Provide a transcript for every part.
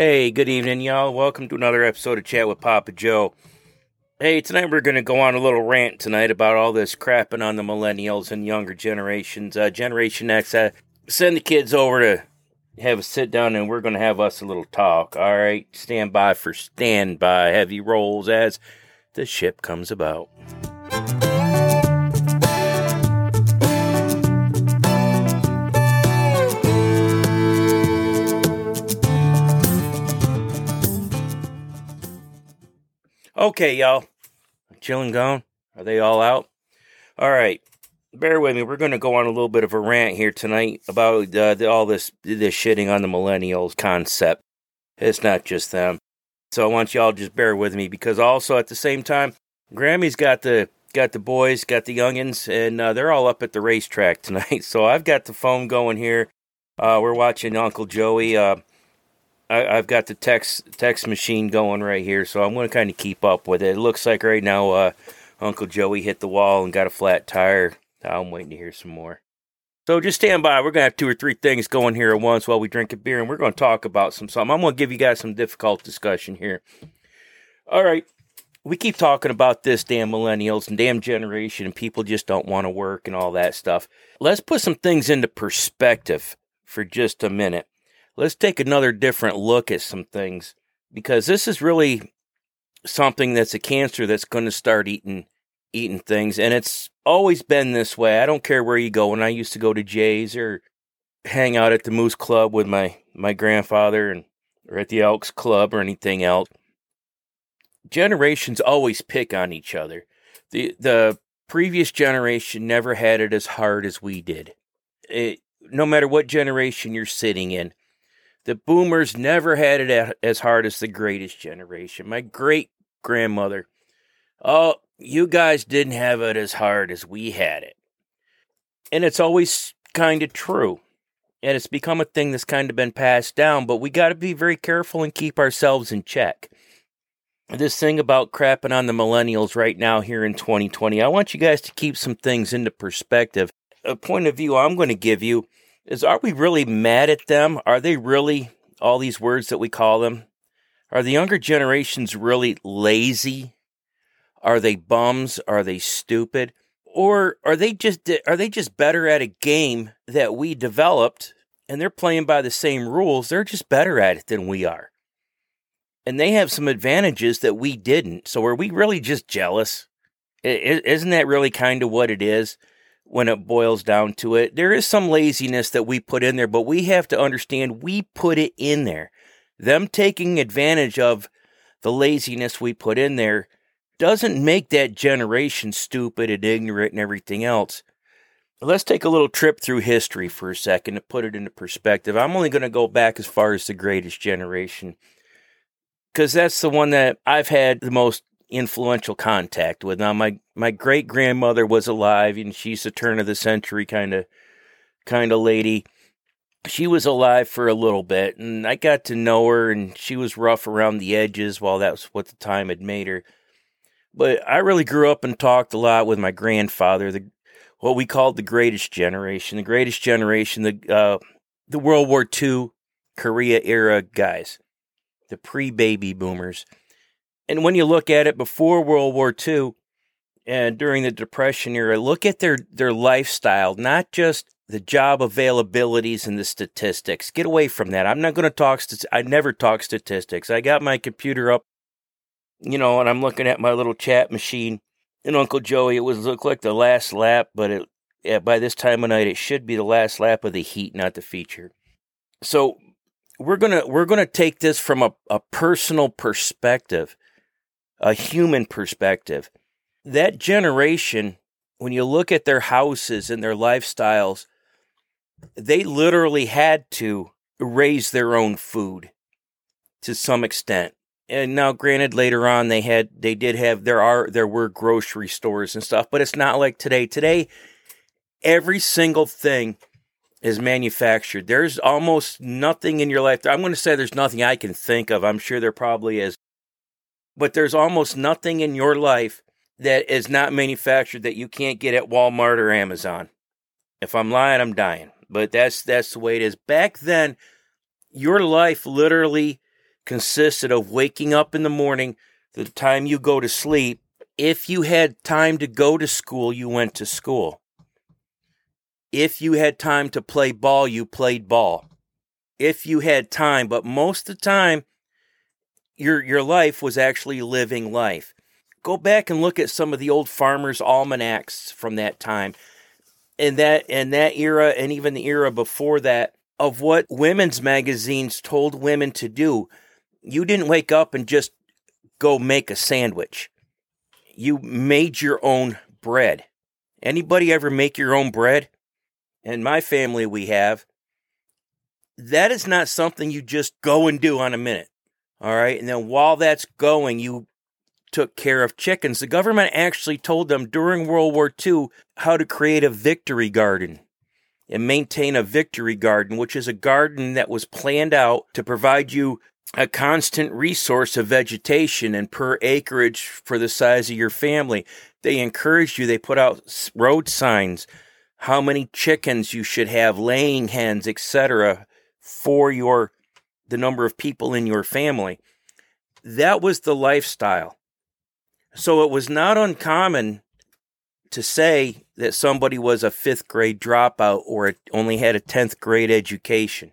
Hey, good evening, y'all. Welcome to another episode of Chat with Papa Joe. Hey, tonight we're going to go on a little rant tonight about all this crapping on the millennials and younger generations. Uh, Generation X, uh, send the kids over to have a sit down and we're going to have us a little talk. All right, stand by for standby heavy rolls as the ship comes about. Okay, y'all. Chilling gone? Are they all out? All right. Bear with me. We're going to go on a little bit of a rant here tonight about uh, the, all this this shitting on the millennials concept. It's not just them. So I want y'all just bear with me because also at the same time, Grammy's got the got the boys, got the youngins, and uh, they're all up at the racetrack tonight. So I've got the phone going here. Uh, we're watching Uncle Joey. I, have got the text text machine going right here, so I'm going to kind of keep up with it. It looks like right now uh, Uncle Joey hit the wall and got a flat tire. I'm waiting to hear some more. So just stand by. We're going to have two or three things going here at once while we drink a beer, and we're going to talk about some something. I'm going to give you guys some difficult discussion here. All right. We keep talking about this damn millennials and damn generation, and people just don't want to work and all that stuff. Let's put some things into perspective for just a minute let's take another different look at some things because this is really something that's a cancer that's going to start eating eating things and it's always been this way. I don't care where you go. When I used to go to Jay's or hang out at the Moose Club with my my grandfather and or at the Elks Club or anything else, generations always pick on each other. The the previous generation never had it as hard as we did. It, no matter what generation you're sitting in, the boomers never had it as hard as the greatest generation. My great grandmother, oh, you guys didn't have it as hard as we had it. And it's always kind of true. And it's become a thing that's kind of been passed down, but we got to be very careful and keep ourselves in check. This thing about crapping on the millennials right now here in 2020, I want you guys to keep some things into perspective. A point of view I'm going to give you is are we really mad at them? Are they really all these words that we call them? Are the younger generations really lazy? Are they bums? Are they stupid? Or are they just are they just better at a game that we developed and they're playing by the same rules? They're just better at it than we are. And they have some advantages that we didn't. So are we really just jealous? Isn't that really kind of what it is? When it boils down to it. There is some laziness that we put in there, but we have to understand we put it in there. Them taking advantage of the laziness we put in there doesn't make that generation stupid and ignorant and everything else. Let's take a little trip through history for a second to put it into perspective. I'm only going to go back as far as the greatest generation because that's the one that I've had the most influential contact with. Now, my my great grandmother was alive, and she's a turn of the century kind of kind of lady. She was alive for a little bit, and I got to know her, and she was rough around the edges. While that was what the time had made her, but I really grew up and talked a lot with my grandfather, the what we called the greatest generation, the greatest generation, the uh, the World War II Korea era guys, the pre baby boomers. And when you look at it before World War II and during the Depression era, look at their, their lifestyle, not just the job availabilities and the statistics. Get away from that. I'm not going to talk. St- I never talk statistics. I got my computer up, you know, and I'm looking at my little chat machine. And Uncle Joey, it was look like the last lap, but it, yeah, by this time of night, it should be the last lap of the heat, not the feature. So we're gonna we're gonna take this from a, a personal perspective a human perspective. That generation, when you look at their houses and their lifestyles, they literally had to raise their own food to some extent. And now granted later on they had they did have there are there were grocery stores and stuff, but it's not like today. Today every single thing is manufactured. There's almost nothing in your life. I'm going to say there's nothing I can think of. I'm sure there probably is but there's almost nothing in your life that is not manufactured that you can't get at Walmart or Amazon. If I'm lying, I'm dying. But that's that's the way it is. Back then, your life literally consisted of waking up in the morning, the time you go to sleep. If you had time to go to school, you went to school. If you had time to play ball, you played ball. If you had time, but most of the time, your your life was actually living life. Go back and look at some of the old farmers' almanacs from that time, and that and that era, and even the era before that, of what women's magazines told women to do. You didn't wake up and just go make a sandwich. You made your own bread. Anybody ever make your own bread? In my family, we have. That is not something you just go and do on a minute. All right. And then while that's going, you took care of chickens. The government actually told them during World War II how to create a victory garden and maintain a victory garden, which is a garden that was planned out to provide you a constant resource of vegetation and per acreage for the size of your family. They encouraged you, they put out road signs, how many chickens you should have, laying hens, etc., for your the number of people in your family. That was the lifestyle. So it was not uncommon to say that somebody was a fifth grade dropout or only had a 10th grade education.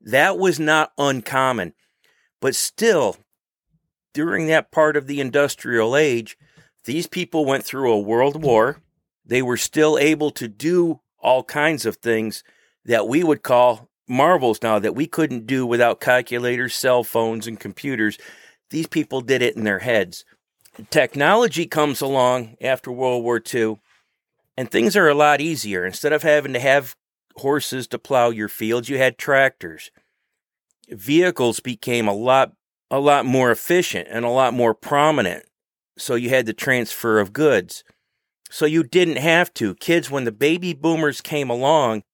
That was not uncommon. But still, during that part of the industrial age, these people went through a world war. They were still able to do all kinds of things that we would call marvels now that we couldn't do without calculators, cell phones, and computers. These people did it in their heads. Technology comes along after World War II, and things are a lot easier. Instead of having to have horses to plow your fields, you had tractors vehicles became a lot a lot more efficient and a lot more prominent. So you had the transfer of goods. So you didn't have to. Kids, when the baby boomers came along,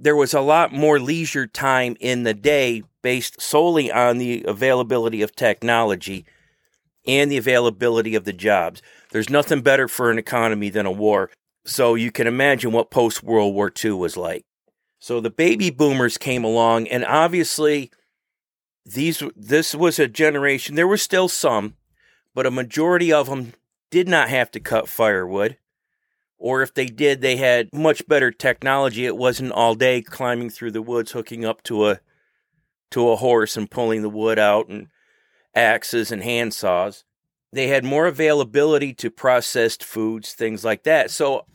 there was a lot more leisure time in the day based solely on the availability of technology and the availability of the jobs. There's nothing better for an economy than a war. So you can imagine what post World War II was like. So the baby boomers came along, and obviously, these this was a generation. There were still some, but a majority of them did not have to cut firewood, or if they did, they had much better technology. It wasn't all day climbing through the woods, hooking up to a to a horse and pulling the wood out, and axes and hand saws. They had more availability to processed foods, things like that. So,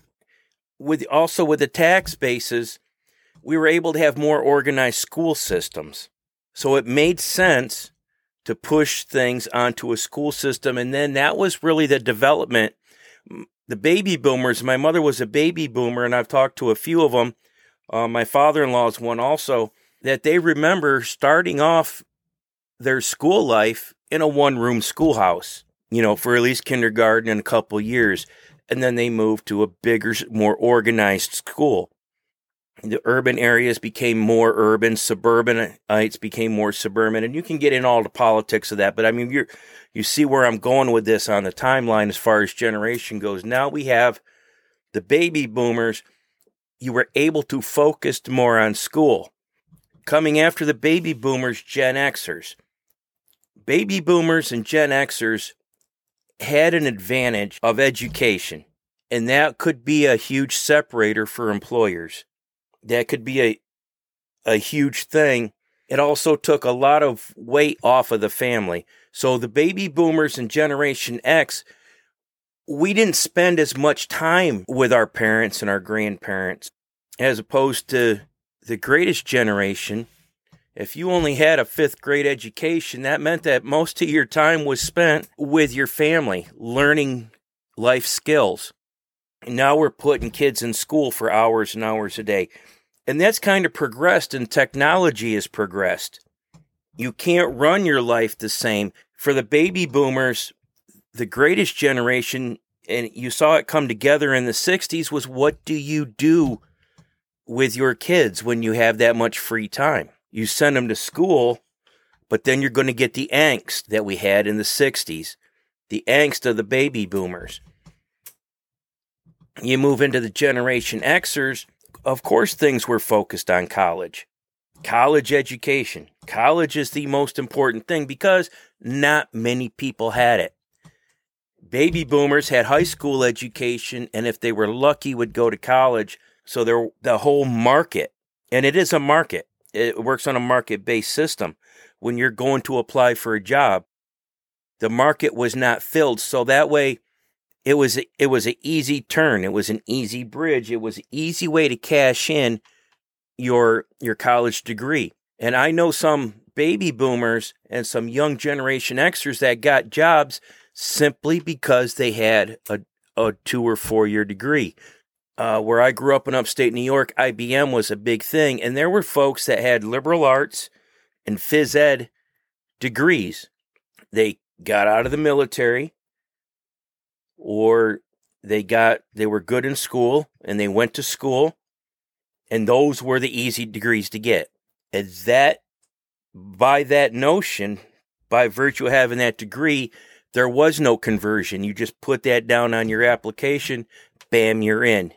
with also with the tax bases we were able to have more organized school systems. So it made sense to push things onto a school system. And then that was really the development. The baby boomers, my mother was a baby boomer, and I've talked to a few of them. Uh, my father in law is one also, that they remember starting off their school life in a one room schoolhouse, you know, for at least kindergarten and a couple years. And then they moved to a bigger, more organized school the urban areas became more urban, suburbanites became more suburban, and you can get in all the politics of that. But I mean, you you see where I'm going with this on the timeline as far as generation goes. Now we have the baby boomers. You were able to focus more on school. Coming after the baby boomers, Gen Xers. Baby boomers and Gen Xers had an advantage of education, and that could be a huge separator for employers that could be a a huge thing. It also took a lot of weight off of the family. So the baby boomers and Generation X, we didn't spend as much time with our parents and our grandparents as opposed to the greatest generation. If you only had a fifth grade education, that meant that most of your time was spent with your family, learning life skills. Now we're putting kids in school for hours and hours a day. And that's kind of progressed and technology has progressed. You can't run your life the same. For the baby boomers, the greatest generation, and you saw it come together in the 60s, was what do you do with your kids when you have that much free time? You send them to school, but then you're going to get the angst that we had in the 60s, the angst of the baby boomers. You move into the Generation Xers, of course things were focused on college. college education. College is the most important thing because not many people had it. Baby boomers had high school education, and if they were lucky, would go to college. So they're the whole market, and it is a market. It works on a market based system. When you're going to apply for a job, the market was not filled, so that way it was it was an easy turn. It was an easy bridge. It was an easy way to cash in your your college degree. And I know some baby boomers and some young generation Xers that got jobs simply because they had a, a two or four year degree. Uh, where I grew up in upstate New York, IBM was a big thing, and there were folks that had liberal arts and phys ed degrees. They got out of the military, or they got they were good in school and they went to school and those were the easy degrees to get. And that, by that notion, by virtue of having that degree, there was no conversion. You just put that down on your application, bam, you're in.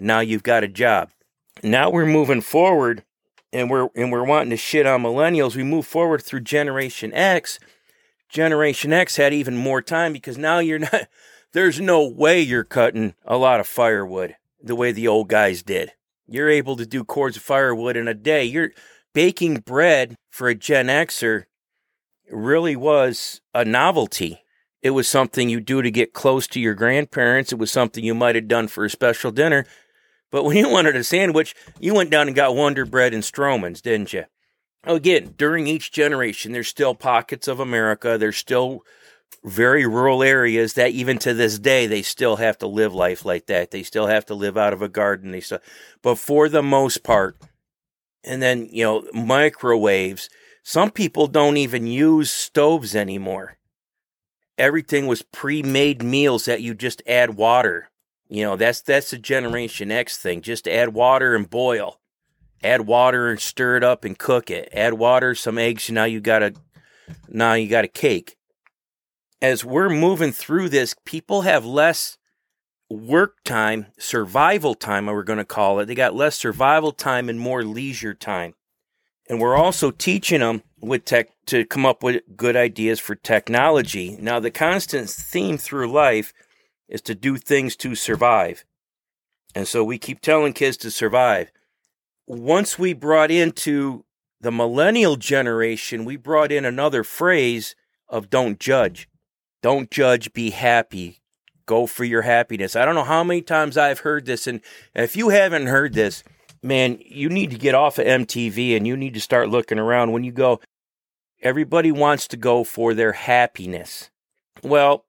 Now you've got a job. Now we're moving forward and we're and we're wanting to shit on millennials. We move forward through Generation X. Generation X had even more time because now you're not there's no way you're cutting a lot of firewood the way the old guys did. You're able to do cords of firewood in a day. You're baking bread for a Gen Xer really was a novelty. It was something you do to get close to your grandparents. It was something you might have done for a special dinner. But when you wanted a sandwich, you went down and got Wonder Bread and Stroehmann's, didn't you? Again, during each generation, there's still pockets of America. There's still very rural areas that even to this day they still have to live life like that. They still have to live out of a garden. They still, but for the most part, and then you know microwaves. Some people don't even use stoves anymore. Everything was pre-made meals that you just add water. You know that's that's a Generation X thing. Just add water and boil. Add water and stir it up and cook it. Add water, some eggs. Now you got a now you got a cake as we're moving through this, people have less work time, survival time, we're going to call it. They got less survival time and more leisure time. And we're also teaching them with tech to come up with good ideas for technology. Now, the constant theme through life is to do things to survive. And so we keep telling kids to survive. Once we brought into the millennial generation, we brought in another phrase of don't judge. Don't judge, be happy. Go for your happiness. I don't know how many times I've heard this. And if you haven't heard this, man, you need to get off of MTV and you need to start looking around. When you go, everybody wants to go for their happiness. Well,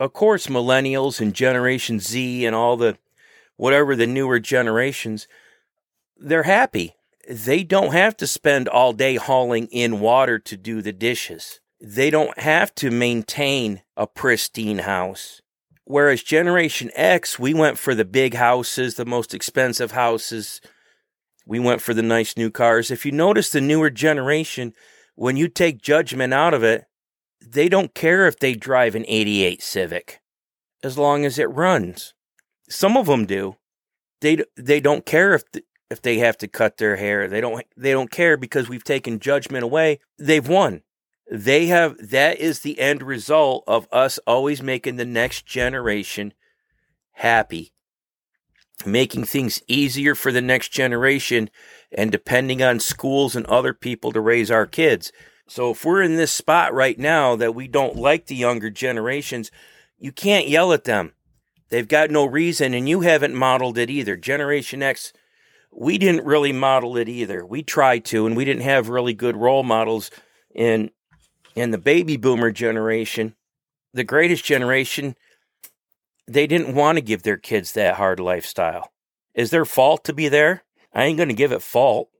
of course, millennials and Generation Z and all the whatever the newer generations, they're happy. They don't have to spend all day hauling in water to do the dishes they don't have to maintain a pristine house. Whereas Generation X, we went for the big houses, the most expensive houses. We went for the nice new cars. If you notice the newer generation, when you take judgment out of it, they don't care if they drive an 88 Civic as long as it runs. Some of them do. They they don't care if if they have to cut their hair. They don't they don't care because we've taken judgment away. They've won they have that is the end result of us always making the next generation happy making things easier for the next generation and depending on schools and other people to raise our kids. So if we're in this spot right now that we don't like the younger generations you can't yell at them. They've got no reason and you haven't modeled it either. Generation x we didn't really model it either. We tried to and we didn't have really good role models in and the baby boomer generation, the greatest generation, they didn't want to give their kids that hard lifestyle. Is their fault to be there? I ain't going to give it fault.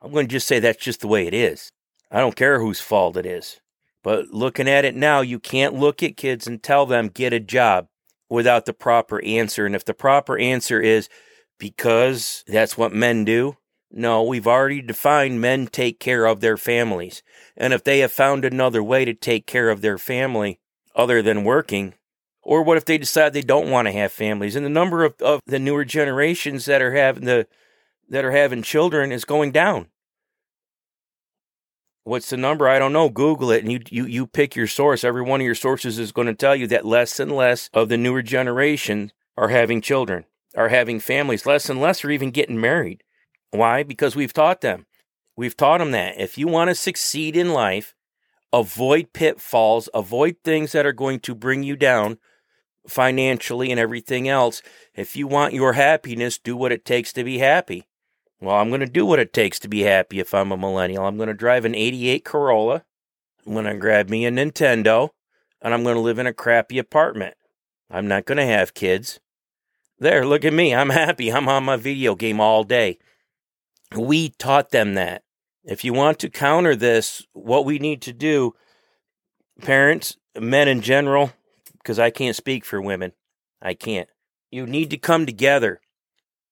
I'm going to just say that's just the way it is. I don't care whose fault it is. But looking at it now, you can't look at kids and tell them get a job without the proper answer. And if the proper answer is because that's what men do, no, we've already defined men take care of their families. And if they have found another way to take care of their family other than working, or what if they decide they don't want to have families? And the number of, of the newer generations that are having the that are having children is going down. What's the number? I don't know. Google it and you, you, you pick your source. Every one of your sources is going to tell you that less and less of the newer generation are having children, are having families. Less and less are even getting married. Why? Because we've taught them. We've taught them that if you want to succeed in life, avoid pitfalls, avoid things that are going to bring you down financially and everything else. If you want your happiness, do what it takes to be happy. Well, I'm going to do what it takes to be happy if I'm a millennial. I'm going to drive an 88 Corolla. I'm going to grab me a Nintendo and I'm going to live in a crappy apartment. I'm not going to have kids. There, look at me. I'm happy. I'm on my video game all day. We taught them that. If you want to counter this, what we need to do, parents, men in general, because I can't speak for women, I can't. You need to come together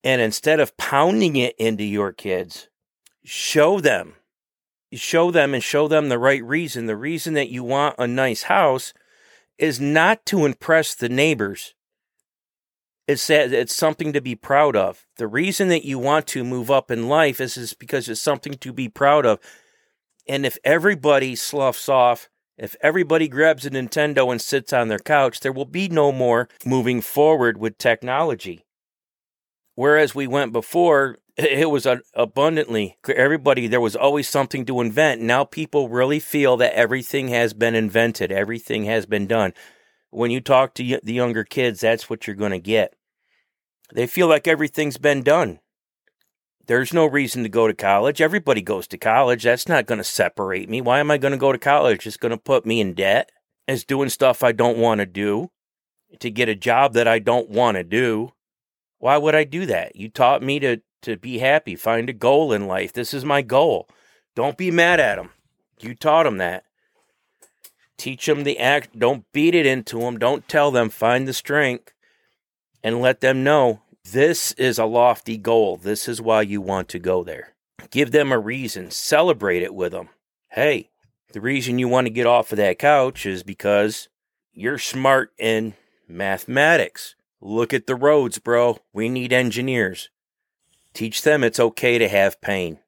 and instead of pounding it into your kids, show them. Show them and show them the right reason. The reason that you want a nice house is not to impress the neighbors. It's that it's something to be proud of. The reason that you want to move up in life is, is because it's something to be proud of. And if everybody sloughs off, if everybody grabs a Nintendo and sits on their couch, there will be no more moving forward with technology. Whereas we went before, it was abundantly everybody there was always something to invent now people really feel that everything has been invented everything has been done when you talk to the younger kids that's what you're going to get they feel like everything's been done there's no reason to go to college everybody goes to college that's not going to separate me why am i going to go to college it's going to put me in debt it's doing stuff i don't want to do to get a job that i don't want to do why would I do that? You taught me to to be happy, find a goal in life. This is my goal. Don't be mad at them. You taught them that. Teach them the act. Don't beat it into them. Don't tell them. Find the strength and let them know this is a lofty goal. This is why you want to go there. Give them a reason. Celebrate it with them. Hey, the reason you want to get off of that couch is because you're smart in mathematics. Look at the roads, bro. We need engineers. Teach them it's okay to have pain.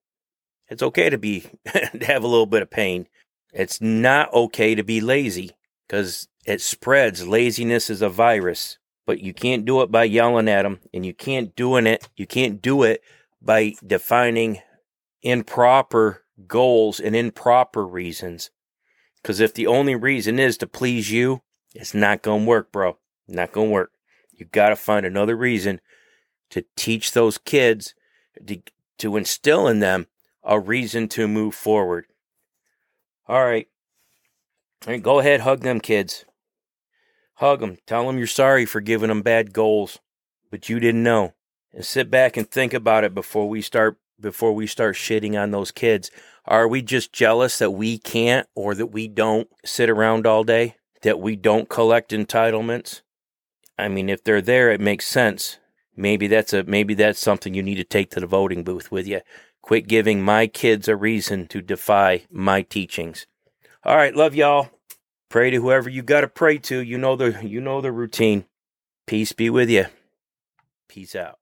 It's okay to be to have a little bit of pain. It's not okay to be lazy cuz it spreads. Laziness is a virus, but you can't do it by yelling at them and you can't doing it. You can't do it by defining improper goals and improper reasons. Cuz if the only reason is to please you, it's not to work, bro. Not to work. You got to find another reason to teach those kids to, to instill in them a reason to move forward. All right. All right, go ahead, hug them kids. Hug them. Tell them you're sorry for giving them bad goals, but you didn't know. And sit back and think about it before we start before we start shitting on those kids. Are we just jealous that we can't or that we don't sit around all day? That we don't collect entitlements? I mean, if they're there, it makes sense. Maybe that's a maybe that's something you need to take to the voting booth with you. Quit giving my kids a reason to defy my teachings. All right, love y'all. Pray to whoever you got to pray to. You know the you know the routine. Peace be with you. Peace out.